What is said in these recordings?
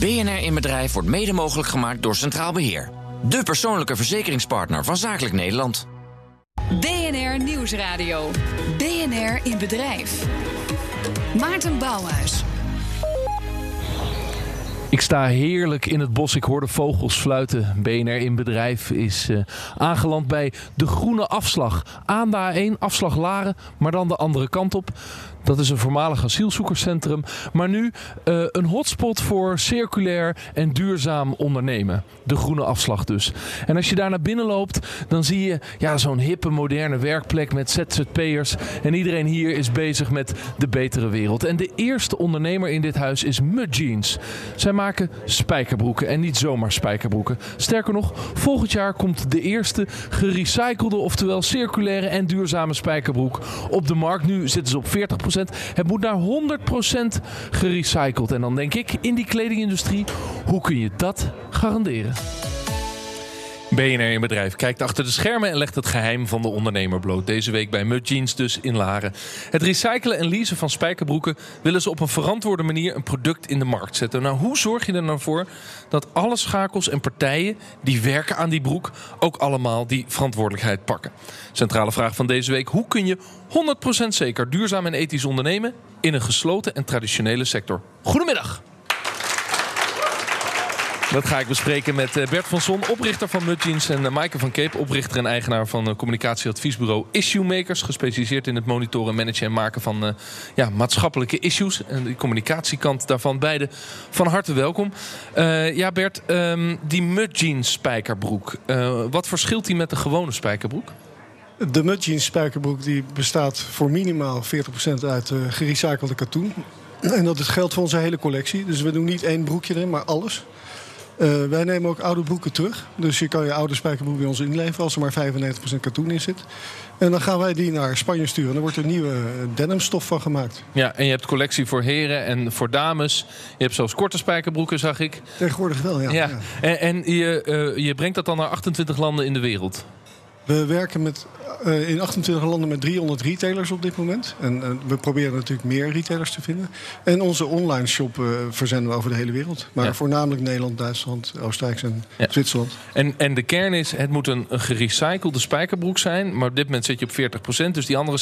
BNR in Bedrijf wordt mede mogelijk gemaakt door Centraal Beheer. De persoonlijke verzekeringspartner van Zakelijk Nederland. BNR Nieuwsradio. BNR in Bedrijf. Maarten Bouwhuis. Ik sta heerlijk in het bos. Ik hoor de vogels fluiten. BNR in bedrijf is uh, aangeland bij de Groene Afslag. Aan de A1, afslag Laren, maar dan de andere kant op. Dat is een voormalig asielzoekerscentrum. Maar nu uh, een hotspot voor circulair en duurzaam ondernemen. De groene afslag dus. En als je daar naar binnen loopt, dan zie je ja, zo'n hippe, moderne werkplek met ZZP'ers. En iedereen hier is bezig met de betere wereld. En de eerste ondernemer in dit huis is Mud Jeans. Zij maken spijkerbroeken en niet zomaar spijkerbroeken. Sterker nog, volgend jaar komt de eerste gerecyclede, oftewel circulaire en duurzame spijkerbroek op de markt. Nu zitten ze op 40%. Het moet naar 100% gerecycled. En dan denk ik, in die kledingindustrie, hoe kun je dat garanderen? BNR in Bedrijf kijkt achter de schermen en legt het geheim van de ondernemer bloot. Deze week bij Mud Jeans dus in Laren. Het recyclen en leasen van spijkerbroeken willen ze op een verantwoorde manier een product in de markt zetten. Nou, hoe zorg je er nou voor dat alle schakels en partijen die werken aan die broek ook allemaal die verantwoordelijkheid pakken? Centrale vraag van deze week: hoe kun je 100% zeker duurzaam en ethisch ondernemen in een gesloten en traditionele sector? Goedemiddag. Dat ga ik bespreken met eh, Bert van Son, oprichter van Mudjeans... en eh, Maaike van Keep, oprichter en eigenaar van eh, communicatieadviesbureau Issue Makers... gespecialiseerd in het monitoren, managen en maken van ja, maatschappelijke issues... en de communicatiekant daarvan. Beide van harte welkom. Ja, Bert, um, die Mudjeans spijkerbroek... Wat verschilt die met de gewone spijkerbroek? De Mudjeans spijkerbroek die bestaat voor minimaal 40% uit gerecyclede katoen. En dat geldt voor onze hele collectie. Dus we doen niet één broekje erin, maar alles. Uh, wij nemen ook oude broeken terug. Dus je kan je oude spijkerbroek bij ons inleveren als er maar 95% katoen in zit. En dan gaan wij die naar Spanje sturen. Dan wordt er nieuwe denimstof van gemaakt. Ja, en je hebt collectie voor heren en voor dames. Je hebt zelfs korte spijkerbroeken, zag ik. Tegenwoordig wel, ja. ja. ja. En, en je, uh, je brengt dat dan naar 28 landen in de wereld. We werken met, uh, in 28 landen met 300 retailers op dit moment. En uh, we proberen natuurlijk meer retailers te vinden. En onze online shop uh, verzenden we over de hele wereld. Maar ja. voornamelijk Nederland, Duitsland, Oostenrijk en ja. Zwitserland. En, en de kern is, het moet een, een gerecyclede spijkerbroek zijn. Maar op dit moment zit je op 40%. Dus die andere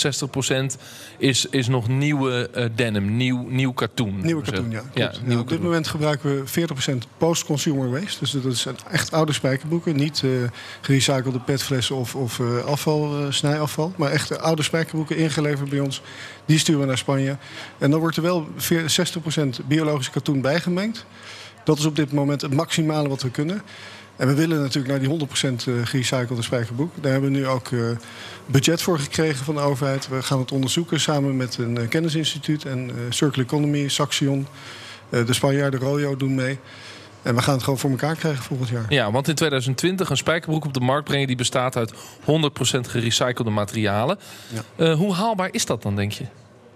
60% is, is nog nieuwe denim, nieuw, nieuw katoen. Nieuwe katoen, ja. ja nieuw op dit moment gebruiken we 40% post-consumer waste. Dus dat is echt oude spijkerbroeken. Niet gerecyclede petflessen of of afval, snijafval. Maar echt oude spijkerbroeken ingeleverd bij ons. Die sturen we naar Spanje. En dan wordt er wel 60% biologische katoen bijgemengd. Dat is op dit moment het maximale wat we kunnen. En we willen natuurlijk naar die 100% gerecyclede spijkerbroek. Daar hebben we nu ook uh, budget voor gekregen van de overheid. We gaan het onderzoeken samen met een kennisinstituut en Circle Economy, Saxion. de Spanjaarden Royo doen mee. En we gaan het gewoon voor elkaar krijgen volgend jaar. Ja, want in 2020 een spijkerbroek op de markt brengen... die bestaat uit 100% gerecyclede materialen. Ja. Uh, hoe haalbaar is dat dan, denk je?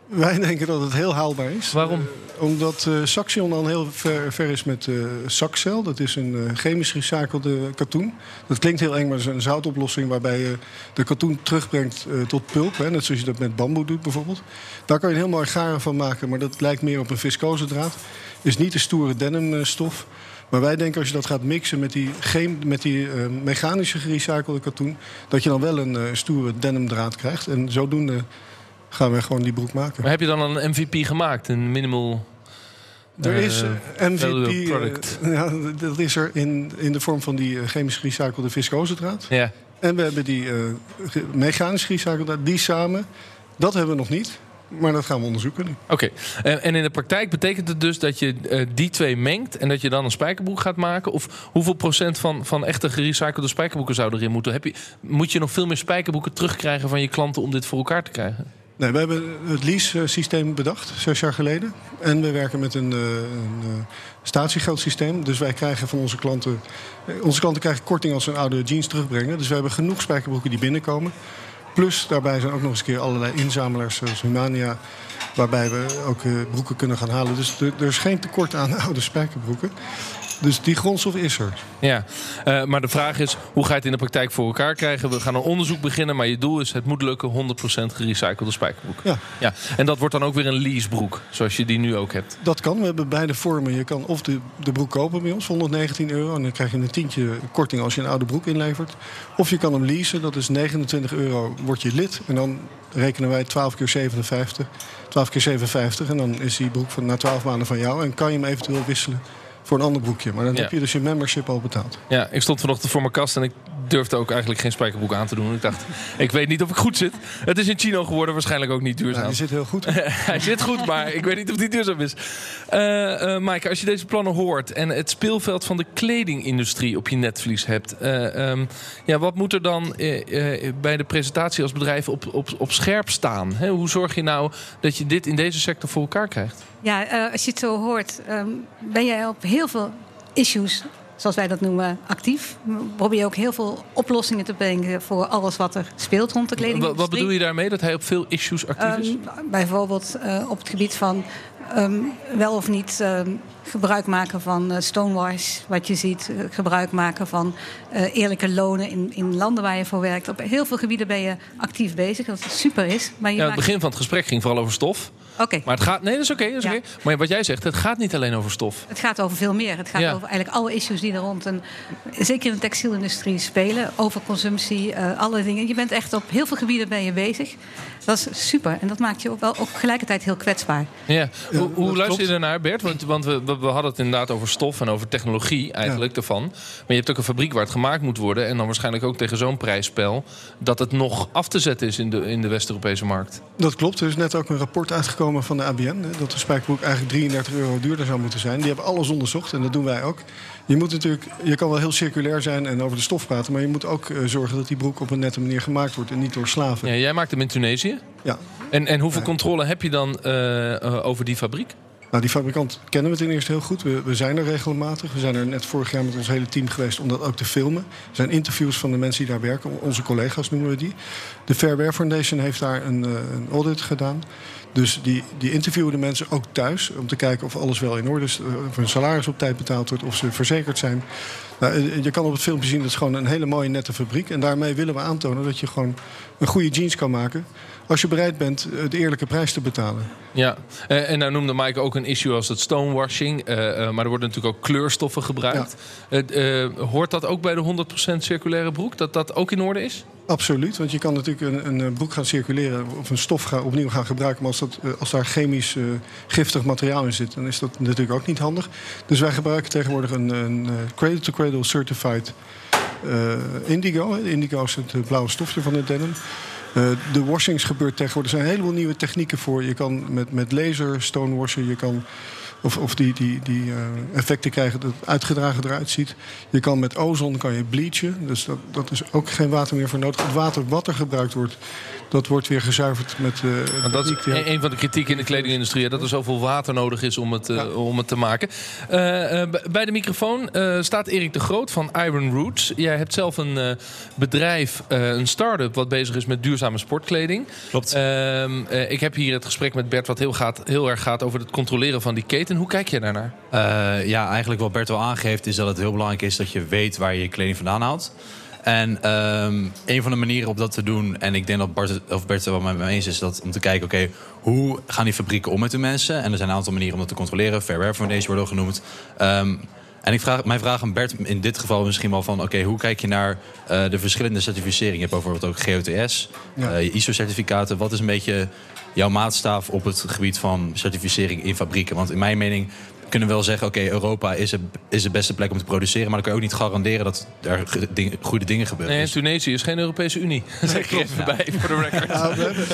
Wij denken dat het heel haalbaar is. Waarom? Uh, omdat uh, Saxion al heel ver, ver is met uh, Saxcel. Dat is een chemisch gerecyclede katoen. Dat klinkt heel eng, maar dat is een zoutoplossing... waarbij je de katoen terugbrengt tot pulp. Hè, net zoals je dat met bamboe doet bijvoorbeeld. Daar kan je een heel mooi garen van maken... maar dat lijkt meer op een viscose draad. Is niet de stoere denimstof... Maar wij denken als je dat gaat mixen met die, geen, met die uh, mechanische gerecyclede katoen... dat je dan wel een uh, stoere denimdraad krijgt. En zodoende gaan we gewoon die broek maken. Maar heb je dan een MVP gemaakt? Een minimal... Er is uh, MVP, product. ja, dat is er in, in de vorm van die chemisch gerecyclede viscosedraad. Ja. En we hebben die mechanisch gerecyclede, die samen. Dat hebben we nog niet. Maar dat gaan we onderzoeken nu. Oké. Okay. En, en in de praktijk betekent het dus dat je uh, die twee mengt en dat je dan een spijkerbroek gaat maken? Of hoeveel procent van, van echte gerecyclede spijkerbroeken zou erin moeten? Heb je, moet je nog veel meer spijkerbroeken terugkrijgen van je klanten om dit voor elkaar te krijgen? Nee, we hebben het lease-systeem bedacht, zes jaar geleden. En we werken met een, een statiegeldsysteem. Dus wij krijgen van onze klanten... Onze klanten krijgen korting als ze een oude jeans terugbrengen. Dus we hebben genoeg spijkerbroeken die binnenkomen. Plus daarbij zijn ook nog eens een keer allerlei inzamelaars zoals Humania. Waarbij we ook uh, broeken kunnen gaan halen. Dus er is geen tekort aan oude spijkerbroeken. Dus die grondstof is er. Ja, uh, maar de vraag is, hoe ga je het in de praktijk voor elkaar krijgen? We gaan een onderzoek beginnen, maar je doel is het moet lukken 100% gerecyclede spijkerbroek. Ja. ja. En dat wordt dan ook weer een leasebroek, zoals je die nu ook hebt. Dat kan. We hebben beide vormen. Je kan of de, de broek kopen bij ons, 119 euro. En dan krijg je een tientje korting als je een oude broek inlevert. Of je kan hem leasen, dat is 29 euro, word je lid. En dan rekenen wij 12 keer 57. 12 keer 57 en dan is die broek van, na 12 maanden van jou. En kan je hem eventueel wisselen voor een ander broekje. Maar dan heb je dus je membership al betaald. Ja, ik stond vanochtend voor mijn kast en ik durfde ook eigenlijk geen spijkerbroek aan te doen. Ik dacht, ik weet niet of ik goed zit. Het is in chino geworden, waarschijnlijk ook niet duurzaam. Hij zit heel goed. hij zit goed, maar ik weet niet of die duurzaam is. Uh, uh, Maaike, als je deze plannen hoort en het speelveld van de kledingindustrie op je netvlies hebt. Uh, um, ja, wat moet er dan bij de presentatie als bedrijf op, op, op scherp staan? He, hoe zorg je nou dat je dit in deze sector voor elkaar krijgt? Ja, als je het zo hoort, um, ben jij op heel veel issues zoals wij dat noemen, actief. We proberen ook heel veel oplossingen te brengen voor alles wat er speelt rond de kleding. Wat bedoel je daarmee, dat hij op veel issues actief is? Um, bijvoorbeeld uh, op het gebied van um, wel of niet um, gebruik maken van uh, stonewash. Wat je ziet, uh, gebruik maken van eerlijke lonen in, in landen waar je voor werkt. Op heel veel gebieden ben je actief bezig, dat super is. Maar je ja, het begin van het gesprek ging vooral over stof. Okay. Maar het gaat. Nee, dat is oké. Okay, ja. okay. Maar wat jij zegt, het gaat niet alleen over stof. Het gaat over veel meer. Het gaat ja. over eigenlijk alle issues die er rond en zeker in de textielindustrie spelen. Over consumptie, uh, alle dingen. Je bent echt op heel veel gebieden ben je bezig. Dat is super. En dat maakt je ook wel ook tegelijkertijd heel kwetsbaar. Ja. hoe, hoe luister je ernaar, Bert? Want, want we, we, hadden het inderdaad over stof en over technologie eigenlijk ervan. Maar je hebt ook een fabriek waar het gemaakt moet worden. En dan waarschijnlijk ook tegen zo'n prijsspel. Dat het nog af te zetten is in de, in de West-Europese markt. Dat klopt. Er is net ook een rapport uitgekomen van de ABN. Dat de spijkerbroek eigenlijk 33 euro duurder zou moeten zijn. Die hebben alles onderzocht en dat doen wij ook. Je moet natuurlijk, je kan wel heel circulair zijn en over de stof praten, maar je moet ook uh, zorgen dat die broek op een nette manier gemaakt wordt en niet door slaven. Ja, jij maakt hem in Tunesië? Ja. En, en hoeveel ja. controle heb je dan uh, uh, over die fabriek? Nou, die fabrikant kennen we ten eerste heel goed. We, we, zijn er regelmatig. We zijn er net vorig jaar met ons hele team geweest om dat ook te filmen. Er zijn interviews van de mensen die daar werken. Onze collega's noemen we die. De Fair Wear Foundation heeft daar een, een audit gedaan. Dus die, die interviewen de mensen ook thuis om te kijken of alles wel in orde is. Of hun salaris op tijd betaald wordt, of ze verzekerd zijn. Nou, je kan op het filmpje zien, dat is gewoon een hele mooie nette fabriek. En daarmee willen we aantonen dat je gewoon een goede jeans kan maken. Als je bereid bent de eerlijke prijs te betalen. Ja, en nou noemde Mike ook een issue als het stonewashing. Uh, uh, maar er worden natuurlijk ook kleurstoffen gebruikt. Ja. Uh, hoort dat ook bij de 100% circulaire broek? Dat dat ook in orde is? Absoluut, want je kan natuurlijk een, een broek gaan circuleren of een stof gaan, opnieuw gaan gebruiken. Maar als, dat, als daar chemisch giftig materiaal in zit, dan is dat natuurlijk ook niet handig. Dus wij gebruiken tegenwoordig een, een cradle-to-cradle certified uh, indigo. Indigo is het blauwe stofje van de denim. Uh, de washings gebeurt tegenwoordig. Er zijn een heleboel nieuwe technieken voor. Je kan met, met laser stonewashen, je kan of, of die, die, die uh, effecten krijgen dat het uitgedragen eruit ziet. Je kan met ozon kan je bleachen. Dus dat, dat is ook geen water meer voor nodig. Het water wat er gebruikt wordt, dat wordt weer gezuiverd met... Uh, dat is een, een van de kritieken in de kledingindustrie. Dat er zoveel water nodig is om het, uh, ja. om het te maken. Uh, bij de microfoon staat Erik de Groot van Iron Roots. Jij hebt zelf een bedrijf, een start-up... wat bezig is met duurzame sportkleding. Klopt. Ehm, ik heb hier het gesprek met Bert... wat heel, gaat, heel erg gaat over het controleren van die keten. Hoe kijk je daarnaar? ja, eigenlijk wat Bert wel aangeeft... is dat het heel belangrijk is dat je weet waar je je kleding vandaan haalt. En um, een van de manieren om dat te doen, en ik denk dat Bart, of Bert er wel met me eens is, dat om te kijken, oké, okay, hoe gaan die fabrieken om met de mensen? En er zijn een aantal manieren om dat te controleren. Fair Wear Foundation wordt ook genoemd. Um, en ik vraag, mijn vraag aan Bert in dit geval misschien wel van... oké, okay, hoe kijk je naar uh, de verschillende certificeringen? Je hebt bijvoorbeeld ook GOTS, ja. uh, ISO-certificaten. Wat is een beetje jouw maatstaaf op het gebied van certificering in fabrieken? Want in mijn mening kunnen wel zeggen, oké, okay, Europa is, een, is de beste plek om te produceren. Maar dan kan je ook niet garanderen dat er ding, goede dingen gebeuren. Nee, Tunesië is geen Europese Unie. Dat zeg ik even bij, voor de record. Ja, we, hebben,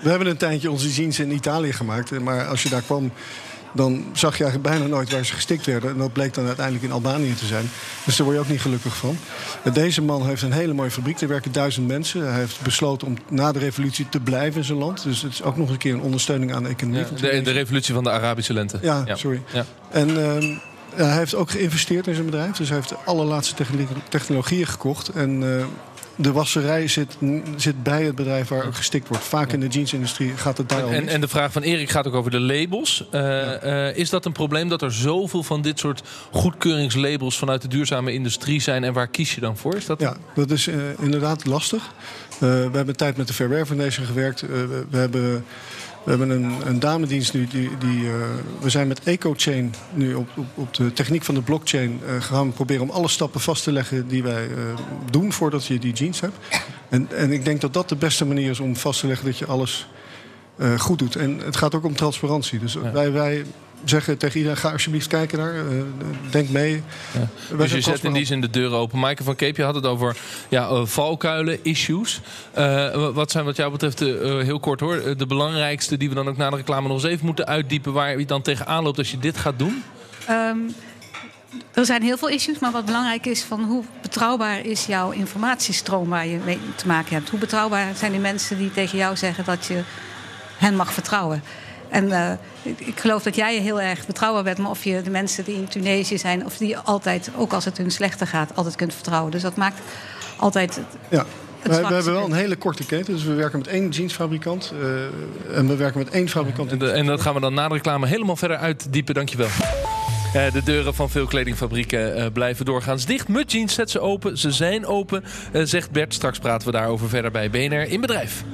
we hebben een tijdje onze jeans in Italië gemaakt. Maar als je daar kwam dan zag je eigenlijk bijna nooit waar ze gestikt werden. En dat bleek dan uiteindelijk in Albanië te zijn. Dus daar word je ook niet gelukkig van. Deze man heeft een hele mooie fabriek. Er werken duizend mensen. Hij heeft besloten om na de revolutie te blijven in zijn land. Dus het is ook nog een keer een ondersteuning aan de economie. Ja, de, de, revolutie van de Arabische lente. Ja, ja. sorry. Ja. En uh, hij heeft ook geïnvesteerd in zijn bedrijf. Dus hij heeft de allerlaatste technologieën gekocht. En uh, de wasserij zit, zit bij het bedrijf waar ook gestikt wordt. Vaak in de jeansindustrie gaat het daar al En, en de vraag van Erik gaat ook over de labels. Uh, uh, is dat een probleem dat er zoveel van dit soort goedkeuringslabels vanuit de duurzame industrie zijn? En waar kies je dan voor? Is dat... Ja, dat is uh, inderdaad lastig. we hebben een tijd met de Fair Wear Foundation gewerkt. we hebben we hebben een, een damedienst nu. Die, die, uh, we zijn met EcoChain nu op, op, op, de techniek van de blockchain uh, gaan proberen om alle stappen vast te leggen die wij uh, doen voordat je die jeans hebt. En, en ik denk dat dat de beste manier is om vast te leggen dat je alles goed doet. En het gaat ook om transparantie. Dus ja. wij, wij zeggen tegen iedereen: ga alsjeblieft kijken daar. Uh, denk mee. Ja. Dus je zet in die zin de deuren open. Maaike van Keep, je had het over ja, uh, valkuilen, issues. Uh, wat zijn wat jou betreft, heel kort hoor, de belangrijkste die we dan ook na de reclame nog eens even moeten uitdiepen. Waar je dan tegenaan loopt als je dit gaat doen? Um, er zijn heel veel issues, maar wat belangrijk is van hoe betrouwbaar is jouw informatiestroom waar je mee te maken hebt. Hoe betrouwbaar zijn die mensen die tegen jou zeggen dat je hen mag vertrouwen. En uh, ik geloof dat jij heel erg betrouwbaar bent. Maar of je de mensen die in Tunesië zijn, of die altijd, ook als het hun slechter gaat, altijd kunt vertrouwen. Dus dat maakt altijd. Ja. We, we, hebben wel een hele korte keten. Dus we werken met één jeansfabrikant. Uh, en we werken met één fabrikant. En, de, en, dat gaan we dan na de reclame helemaal verder uitdiepen. Dankjewel. Uh, de deuren van veel kledingfabrieken uh, blijven doorgaans dicht. Mud Jeans zet ze open. Ze zijn open, uh, zegt Bert. Straks praten we daarover verder bij BNR in Bedrijf.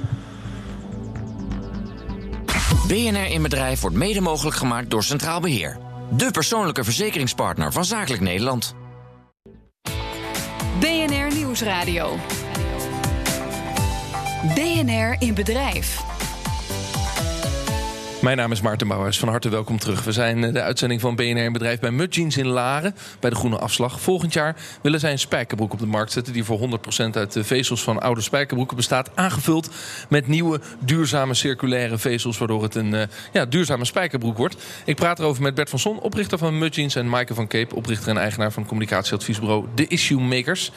BNR in Bedrijf wordt mede mogelijk gemaakt door Centraal Beheer. De persoonlijke verzekeringspartner van Zakelijk Nederland. BNR Nieuwsradio. BNR in Bedrijf. Mijn naam is Maarten Bouwers. Van harte welkom terug. We zijn eh, de uitzending van BNR in Bedrijf bij Mudjeans in Laren. Bij de Groene Afslag. Volgend jaar willen zij een spijkerbroek op de markt zetten. Die voor 100% uit de vezels van oude spijkerbroeken bestaat. Aangevuld met nieuwe duurzame circulaire vezels. Waardoor het een uh, ja, duurzame spijkerbroek wordt. Ik praat erover met Bert van Son, oprichter van Mudjeans. En Maaike van Keep, oprichter en eigenaar van communicatieadviesbureau The Issue Makers.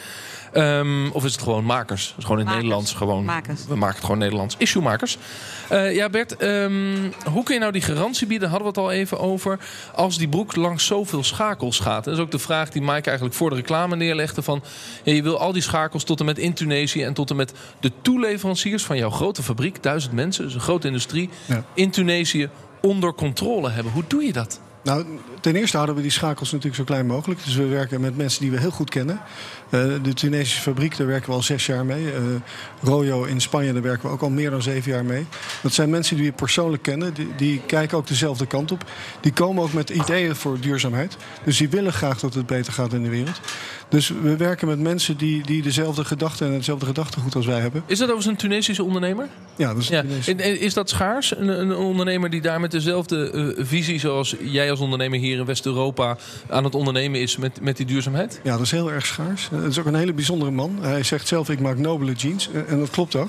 Um, of is het gewoon makers? Het is gewoon in het Nederlands. Gewoon, makers. We maken het gewoon Nederlands. Issue-makers. Uh, ja, Bert, um, hoe kun je nou die garantie bieden? Hadden we het al even over. Als die broek langs zoveel schakels gaat. Dat is ook de vraag die Mike eigenlijk voor de reclame neerlegde. Van, ja, je wil al die schakels tot en met in Tunesië en tot en met de toeleveranciers van jouw grote fabriek. Duizend mensen, dus een grote industrie. Ja. In Tunesië onder controle hebben. Hoe doe je dat? Nou, ten eerste houden we die schakels natuurlijk zo klein mogelijk. Dus we werken met mensen die we heel goed kennen. Uh, de Tunesische fabriek, daar werken we al zes jaar mee. Uh, Royo in Spanje, daar werken we ook al meer dan zeven jaar mee. Dat zijn mensen die we persoonlijk kennen. Die, die kijken ook dezelfde kant op. Die komen ook met ideeën voor duurzaamheid. Dus die willen graag dat het beter gaat in de wereld. Dus we werken met mensen die, die dezelfde gedachten en hetzelfde gedachtegoed als wij hebben. Is dat overigens een Tunesische ondernemer? Ja, dat is ja. Is dat schaars? Een, een, ondernemer die daar met dezelfde uh, visie zoals jij als ondernemer hier in West-Europa aan het ondernemen is met, met die duurzaamheid? Ja, dat is heel erg schaars. Het is ook een hele bijzondere man. Hij zegt zelf, ik maak nobele jeans. En dat klopt ook.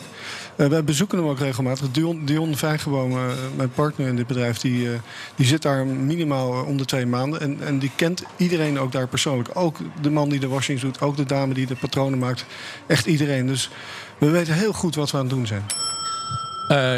Uh, wij bezoeken hem ook regelmatig. Dion, Dion uh, mijn partner in dit bedrijf, die, die zit daar minimaal om de twee maanden. En, en die kent iedereen ook daar persoonlijk. Ook de man die de washings doet, ook de dame die de patronen maakt. Echt iedereen. Dus we weten heel goed wat we aan het doen zijn.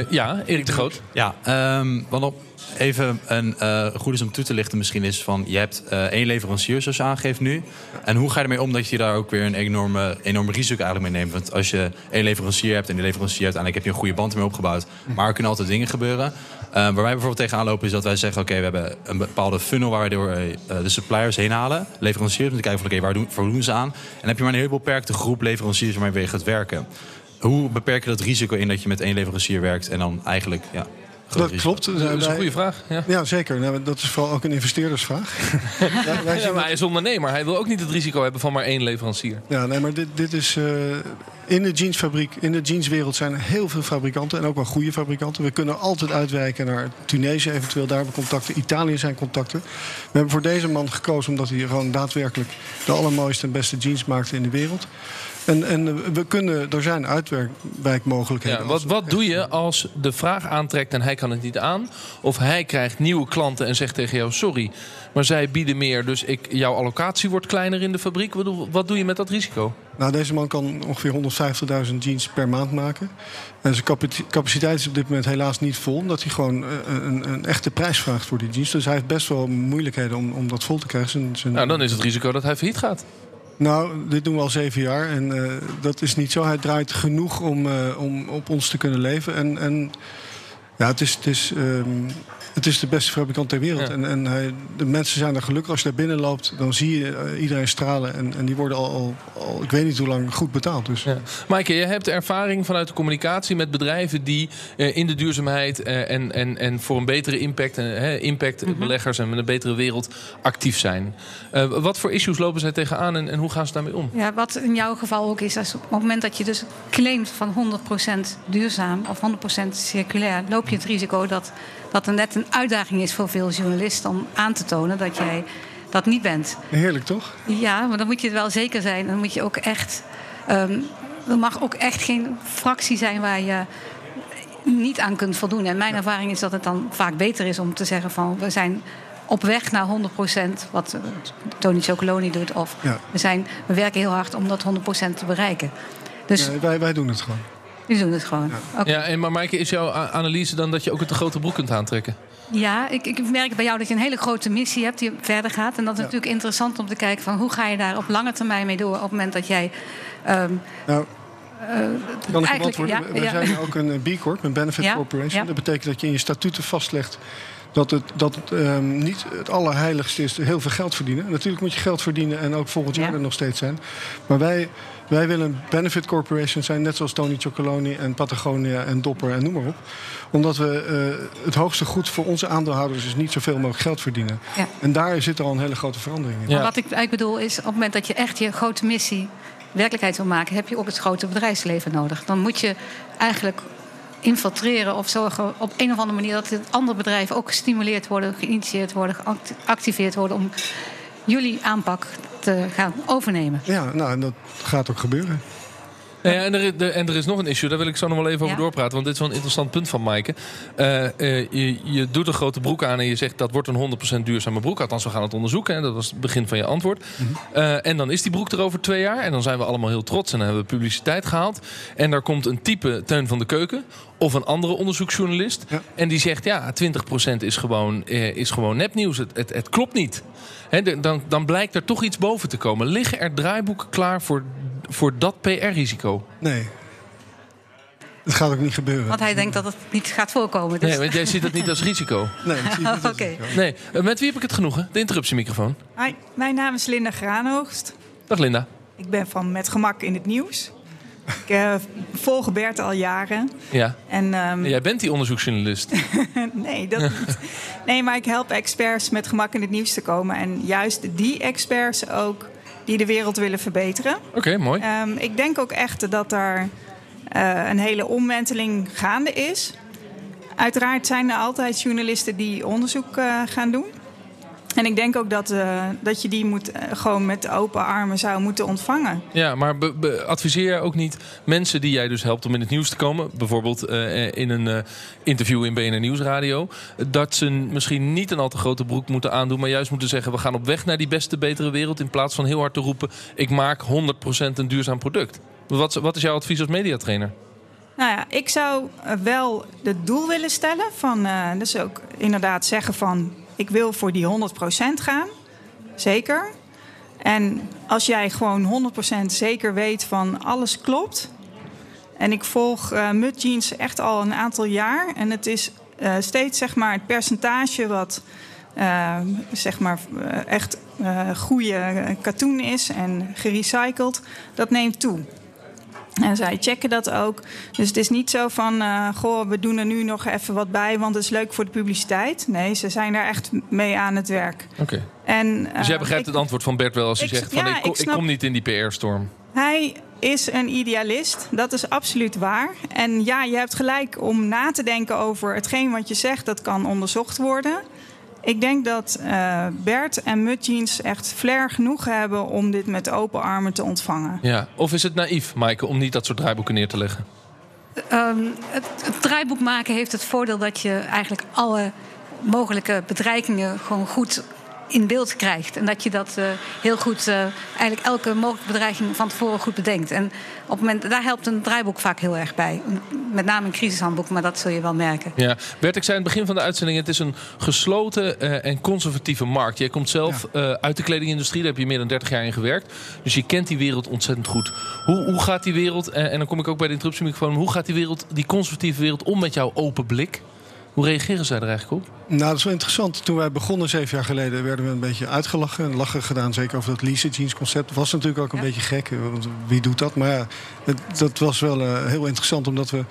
Ja, Erik de Groot. Ja, um, want op even een uh, goed is om toe te lichten misschien is van... je hebt uh, één leverancier zoals je aangeeft nu. En hoe ga je ermee om dat je daar ook weer een enorme, enorme risico eigenlijk mee neemt? Want als je één leverancier hebt en die leverancier uiteindelijk heb je een goede band ermee opgebouwd. Maar er kunnen altijd dingen gebeuren. Waar wij bijvoorbeeld tegenaan lopen is dat wij zeggen... oké, we hebben een bepaalde funnel waar we de suppliers heen halen. Leveranciers, om te kijken van oké, waar doen, waar doen ze aan? En dan heb je maar een heel beperkte groep leveranciers waarmee je gaat werken. Hoe beperk je dat risico in dat je met één leverancier werkt en dan eigenlijk... Ja, dat klopt. Dat is een goede vraag. Ja, ja zeker. Nou, dat is vooral ook een investeerdersvraag. ja, wij ja, maar hij is ondernemer. Hij wil ook niet het risico hebben van maar één leverancier. Ja, nee, maar dit, dit is... Uh, in de jeansfabriek, in de jeanswereld zijn er heel veel fabrikanten. En ook wel goede fabrikanten. We kunnen altijd uitwijken naar Tunesië eventueel. Daar hebben we contacten. Italië zijn contacten. We hebben voor deze man gekozen omdat hij gewoon daadwerkelijk... de allermooiste en beste jeans maakte in de wereld. En, en we kunnen, er zijn uitwerkwijkmogelijkheden. Ja, wat, wat doe je als de vraag aantrekt en hij kan het niet aan? Of hij krijgt nieuwe klanten en zegt tegen jou: sorry, maar zij bieden meer, dus ik, jouw allocatie wordt kleiner in de fabriek. Wat, wat doe je met dat risico? Nou, deze man kan ongeveer 150.000 jeans per maand maken. En zijn capaciteit is op dit moment helaas niet vol, omdat hij gewoon eh, een, een echte prijs vraagt voor die jeans. Dus hij heeft best wel moeilijkheden om, om dat vol te krijgen. Zijn, zijn... Nou, dan is het risico dat hij failliet gaat. Nou, dit doen we al zeven jaar en uh, dat is niet zo. Hij draait genoeg om, uh, om op ons te kunnen leven. En, en ja, het is, het is um, het is de beste fabrikant ter wereld. En, en hij, de mensen zijn er gelukkig. Als je daar binnen loopt, dan zie je uh, iedereen stralen. En, en die worden al, al, al, ik weet niet hoe lang, goed betaald. Dus. Ja. Maaike, je hebt ervaring vanuit de communicatie met bedrijven... die uh, in de duurzaamheid uh, en, en, en voor een betere impact... impact mm -hmm. beleggers en met een betere wereld actief zijn. wat voor issues lopen zij tegenaan en, en hoe gaan ze daarmee om? Ja, wat in jouw geval ook is... Als op het moment dat je dus claimt van 100% duurzaam... of 100% circulair, loop je het risico dat dat er net een uitdaging is voor veel journalisten om aan te tonen dat jij dat niet bent. Heerlijk toch? Ja, maar dan moet je het wel zeker zijn. Dan moet je ook echt. Um, er mag ook echt geen fractie zijn waar je niet aan kunt voldoen. En mijn ervaring is dat het dan vaak beter is om te zeggen van we zijn op weg naar 100%, wat Tony Chocoloni doet. Of ja. we, zijn, we werken heel hard om dat 100% te bereiken. Dus, nee, wij, wij doen het gewoon. Die doen het gewoon. Ja, okay. ja en maar Maaike, is jouw analyse dan dat je ook het de grote broek kunt aantrekken? Ja, ik, ik merk bij jou dat je een hele grote missie hebt die verder gaat. En dat is ja. natuurlijk interessant om te kijken van hoe ga je daar op lange termijn mee door op het moment dat jij. Um, nou, uh, kan ik antwoorden? Ja, ja. zijn ook een B Corp, een Benefit Corporation. Dat betekent dat je in je statuten vastlegt dat het, dat het um, niet het allerheiligste is heel veel geld verdienen. Natuurlijk moet je geld verdienen en ook volgend jaar er nog steeds zijn. Maar wij wij willen een benefit corporation zijn, net zoals Tony Chocoloni en Patagonia en Dopper en noem maar op. Omdat we uh, het hoogste goed voor onze aandeelhouders is niet zoveel mogelijk geld verdienen. Ja. En daar zit al een hele grote verandering in. Ja. Wat ik eigenlijk bedoel is, op het moment dat je echt je grote missie werkelijkheid wil maken, heb je ook het grote bedrijfsleven nodig. Dan moet je eigenlijk infiltreren of zorgen op een of andere manier dat het andere bedrijven ook gestimuleerd worden, geïnitieerd worden, geactiveerd worden om jullie aanpak te gaan overnemen. Ja, nou, en dat gaat ook gebeuren. Ja, en, er, en, er, is nog een issue, daar wil ik zo nog wel even over doorpraten. Want dit is wel een interessant punt van Maaike. Uh, uh, je, je, doet een grote broek aan en je zegt dat wordt een 100% duurzame broek. Althans, we gaan het onderzoeken. Hè. Dat was het begin van je antwoord. Mm -hmm. uh, en dan is die broek er over twee jaar. En dan zijn we allemaal heel trots en dan hebben we publiciteit gehaald. En daar komt een type Teun van de Keuken of een andere onderzoeksjournalist. Ja. En die zegt, ja, 20% is gewoon, is gewoon nepnieuws. Het, het, het klopt niet. He, dan, dan blijkt er toch iets boven te komen. Liggen er draaiboeken klaar voor, voor dat PR-risico? Nee. Het gaat ook niet gebeuren. Want hij denkt dat het niet gaat voorkomen. Dus. Nee, want jij ziet het niet als risico. Nee, ik zie het niet okay. Nee, met wie heb ik het genoegen? De interruptiemicrofoon. Hi, mijn naam is Linda Graanhoogst. Dag Linda. Ik ben van Met Gemak in het Nieuws. Ik uh, volg Bert al jaren. Ja. En, um... Jij bent die onderzoeksjournalist. nee, dat niet. Nee, maar ik help experts met gemak in het nieuws te komen. En juist die experts ook die de wereld willen verbeteren. Oké, okay, mooi. Um, ik denk ook echt dat er uh, een hele omwenteling gaande is. Uiteraard zijn er altijd journalisten die onderzoek uh, gaan doen. En ik denk ook dat, uh, dat je die moet, uh, gewoon met open armen zou moeten ontvangen. Ja, maar adviseer ook niet mensen die jij dus helpt om in het nieuws te komen... bijvoorbeeld uh, in een interview in BNR Nieuwsradio... dat ze misschien niet een al te grote broek moeten aandoen... maar juist moeten zeggen, we gaan op weg naar die beste, betere wereld... in plaats van heel hard te roepen, ik maak 100% een duurzaam product. Wat, wat is jouw advies als mediatrainer? Nou ja, ik zou wel het doel willen stellen van... dus ook inderdaad zeggen van ik wil voor die 100% gaan. Zeker. En als jij gewoon 100% zeker weet van alles klopt. En ik volg uh, Mud Jeans echt al een aantal jaar. En het is uh, steeds zeg maar, het percentage wat uh, zeg maar, echt goede katoen is en gerecycled, dat neemt toe. En zij checken dat ook. Dus het is niet zo van, uh, goh, we doen er nu nog even wat bij, want het is leuk voor de publiciteit. Nee, ze zijn daar echt mee aan het werk. Oké. Okay. Uh, dus jij begrijpt ik, het antwoord van Bert wel als hij zegt van, ja, ik, kom, ik, snap, ik kom niet in die PR-storm. Hij is een idealist, dat is absoluut waar. En ja, je hebt gelijk om na te denken over hetgeen wat je zegt, dat kan onderzocht worden. Ik denk dat uh, Bert en Mutjeans echt flair genoeg hebben om dit met open armen te ontvangen. Ja, of is het naïef, Maaike, om niet dat soort draaiboeken neer te leggen? Um, het, het draaiboek maken heeft het voordeel dat je eigenlijk alle mogelijke bedreigingen gewoon goed in beeld krijgt. En dat je dat uh, heel goed, uh, eigenlijk elke mogelijke bedreiging van tevoren goed bedenkt. En op het moment, daar helpt een draaiboek vaak heel erg bij. Met name een crisishandboek, maar dat zul je wel merken. Ja, Bert, ik zei in het begin van de uitzending: het is een gesloten uh, en conservatieve markt. Jij komt zelf ja. uit de kledingindustrie, daar heb je meer dan 30 jaar in gewerkt. Dus je kent die wereld ontzettend goed. Hoe, hoe gaat die wereld, en dan kom ik ook bij de interruptiemicrofoon, hoe gaat die wereld, die conservatieve wereld, om met jouw open blik? Hoe reageren zij er eigenlijk op? Nou, dat is wel interessant. Toen wij begonnen zeven jaar geleden werden we een beetje uitgelachen. En lachen gedaan, zeker over dat lease jeans concept. Was natuurlijk ook een beetje gek, want wie doet dat? Maar ja, het, dat was wel uh, heel interessant omdat we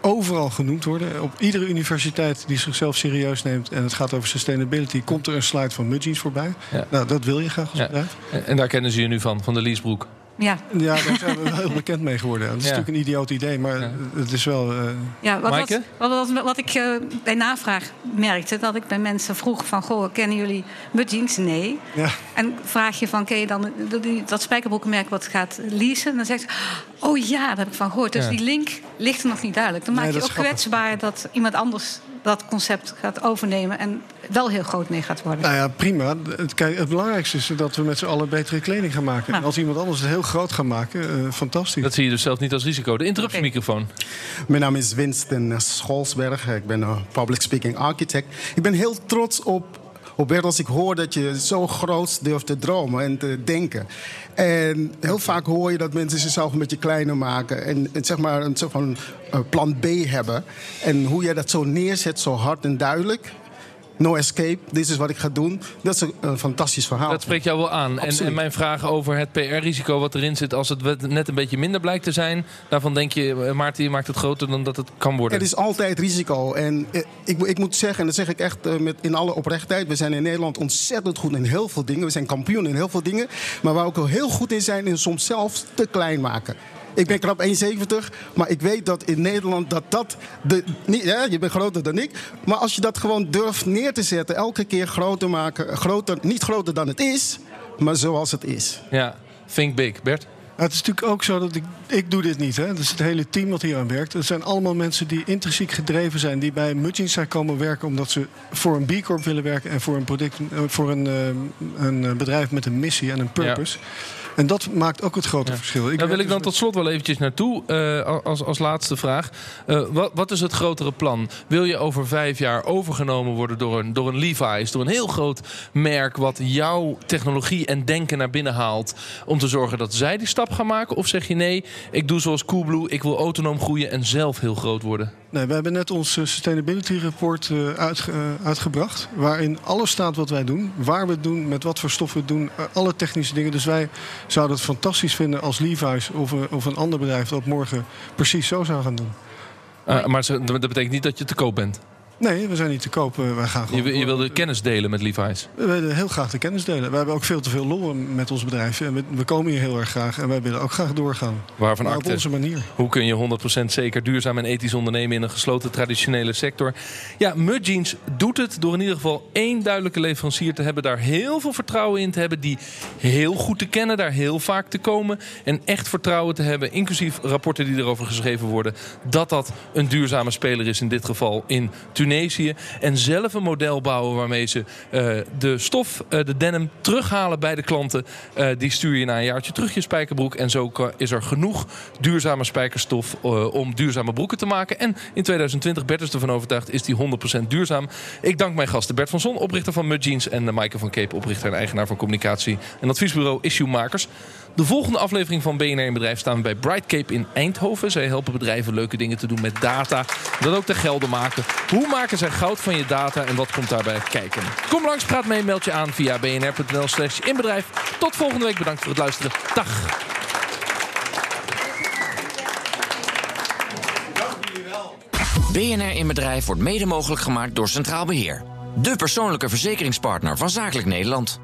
overal genoemd worden. Op iedere universiteit die zichzelf serieus neemt en het gaat over sustainability, komt er een slide van Mudjeans voorbij. Ja. Nou, dat wil je graag als ja. bedrijf. En daar kennen ze je nu van, van de leasebroek. Ja. ja, daar zijn we heel bekend mee geworden. Dat is natuurlijk een idioot idee, maar ja. het is wel. Uh... Ja, wat, wat, wat, wat, wat ik uh, bij navraag merkte, dat ik bij mensen vroeg: van goh, kennen jullie Mudjeans? Nee. Ja. En vraag je van: ken je dan dat spijkerbroekenmerk wat gaat leasen? Dan zegt ze: Oh ja, daar heb ik van gehoord. Dus die link ligt er nog niet duidelijk. Dan maak nee, je ook kwetsbaar dat iemand anders dat concept gaat overnemen en wel heel groot mee gaat worden. Nou ja, prima. Het, kijk, het belangrijkste is dat we met z'n allen betere kleding gaan maken. Nou. Als iemand anders het heel groot gaat maken, uh, fantastisch. Dat zie je dus zelf niet als risico. De interruptiemicrofoon. Okay. Mijn naam is Winston Scholsberg. Ik ben een public speaking architect. Ik ben heel trots op op Bert, als ik hoor dat je zo groot durft te dromen en te denken. En heel vaak hoor je dat mensen zichzelf een beetje kleiner maken. En, en zeg maar een soort van uh, plan B hebben. En hoe jij dat zo neerzet, zo hard en duidelijk. No escape, dit is wat ik ga doen. Dat is een, fantastisch verhaal. Dat spreekt jou wel aan. En, en, mijn vraag over het PR-risico wat erin zit... als het net een beetje minder blijkt te zijn... daarvan denk je, eh, Maarten, je maakt het groter dan dat het kan worden. Er is altijd risico. En eh, ik, ik moet zeggen, en dat zeg ik echt uh, met, in alle oprechtheid... we zijn in Nederland ontzettend goed in heel veel dingen. We zijn kampioen in heel veel dingen. Maar waar we ook heel goed in zijn... in soms zelf te klein maken. Ik ben krap 1,70. Maar ik weet dat in Nederland dat dat... De, niet, ja, je bent groter dan ik. Maar als je dat gewoon durft neer te zetten... elke keer groter maken. Groter, niet groter dan het is, maar zoals het is. Ja, think big. Bert? het is natuurlijk ook zo dat ik, ik doe dit niet. Hè. Het is het hele team wat hier aan werkt. Het zijn allemaal mensen die intrinsiek gedreven zijn. Die bij zijn komen werken omdat ze voor een B Corp willen werken. En voor een, product, voor een, een bedrijf met een missie en een purpose. Ja. En dat maakt ook het grote verschil. Ik Daar wil ik dan tot slot wel eventjes naartoe uh, als, als laatste vraag. Uh, wat, wat, is het grotere plan? Wil je over vijf jaar overgenomen worden door een, door een Levi's, door een heel groot merk wat jouw technologie en denken naar binnen haalt om te zorgen dat zij die stap gaan maken? Of zeg je nee, ik doe zoals Coolblue, ik wil autonoom groeien en zelf heel groot worden? Nee, we hebben net ons Sustainability Report uh, uitge uitgebracht. Waarin alles staat wat wij doen. Waar we het doen, met wat voor stof we het doen. alle technische dingen. Dus wij zouden het fantastisch vinden als Levi's of, of een ander bedrijf dat morgen precies zo zou gaan doen. Maar dat betekent niet dat je te koop bent? Nee, we zijn niet te koop. Wij gaan gewoon je, je wilde kennis delen met Levi's? We willen heel graag de kennis delen. We hebben ook veel te veel lol met ons bedrijf. En we, we, komen hier heel erg graag. En wij willen ook graag doorgaan. Waarvan maar op onze manier. Hoe kun je 100% zeker duurzaam en ethisch ondernemen in een gesloten traditionele sector? Ja, Mudjeans doet het door in ieder geval één duidelijke leverancier te hebben. Daar heel veel vertrouwen in te hebben. Die heel goed te kennen. Daar heel vaak te komen. En echt vertrouwen te hebben. Inclusief rapporten die erover geschreven worden. Dat dat een duurzame speler is in dit geval in Tunesië. En zelf een model bouwen waarmee ze uh, de stof, uh, de denim, terughalen bij de klanten. Uh, die stuur je na een jaartje terug je spijkerbroek. En zo is er genoeg duurzame spijkerstof om duurzame broeken te maken. En in 2020, Bert is ervan overtuigd, is die 100% duurzaam. Ik dank mijn gasten Bert van Zon, oprichter van Mud Jeans. En Maaike van Cape, oprichter en eigenaar van communicatie en adviesbureau Issue Makers. De volgende aflevering van BNR in Bedrijf staan we bij Bright Cape in Eindhoven. Zij helpen bedrijven leuke dingen te doen met data. Dat ook te gelden maken. Hoe maken zij goud van je data en wat komt daarbij kijken? Kom langs, praat mee, meld je aan via bnr.nl slash inbedrijf. Tot volgende week, bedankt voor het luisteren. Dag! BNR in Bedrijf wordt mede mogelijk gemaakt door Centraal Beheer. De persoonlijke verzekeringspartner van Zakelijk Nederland.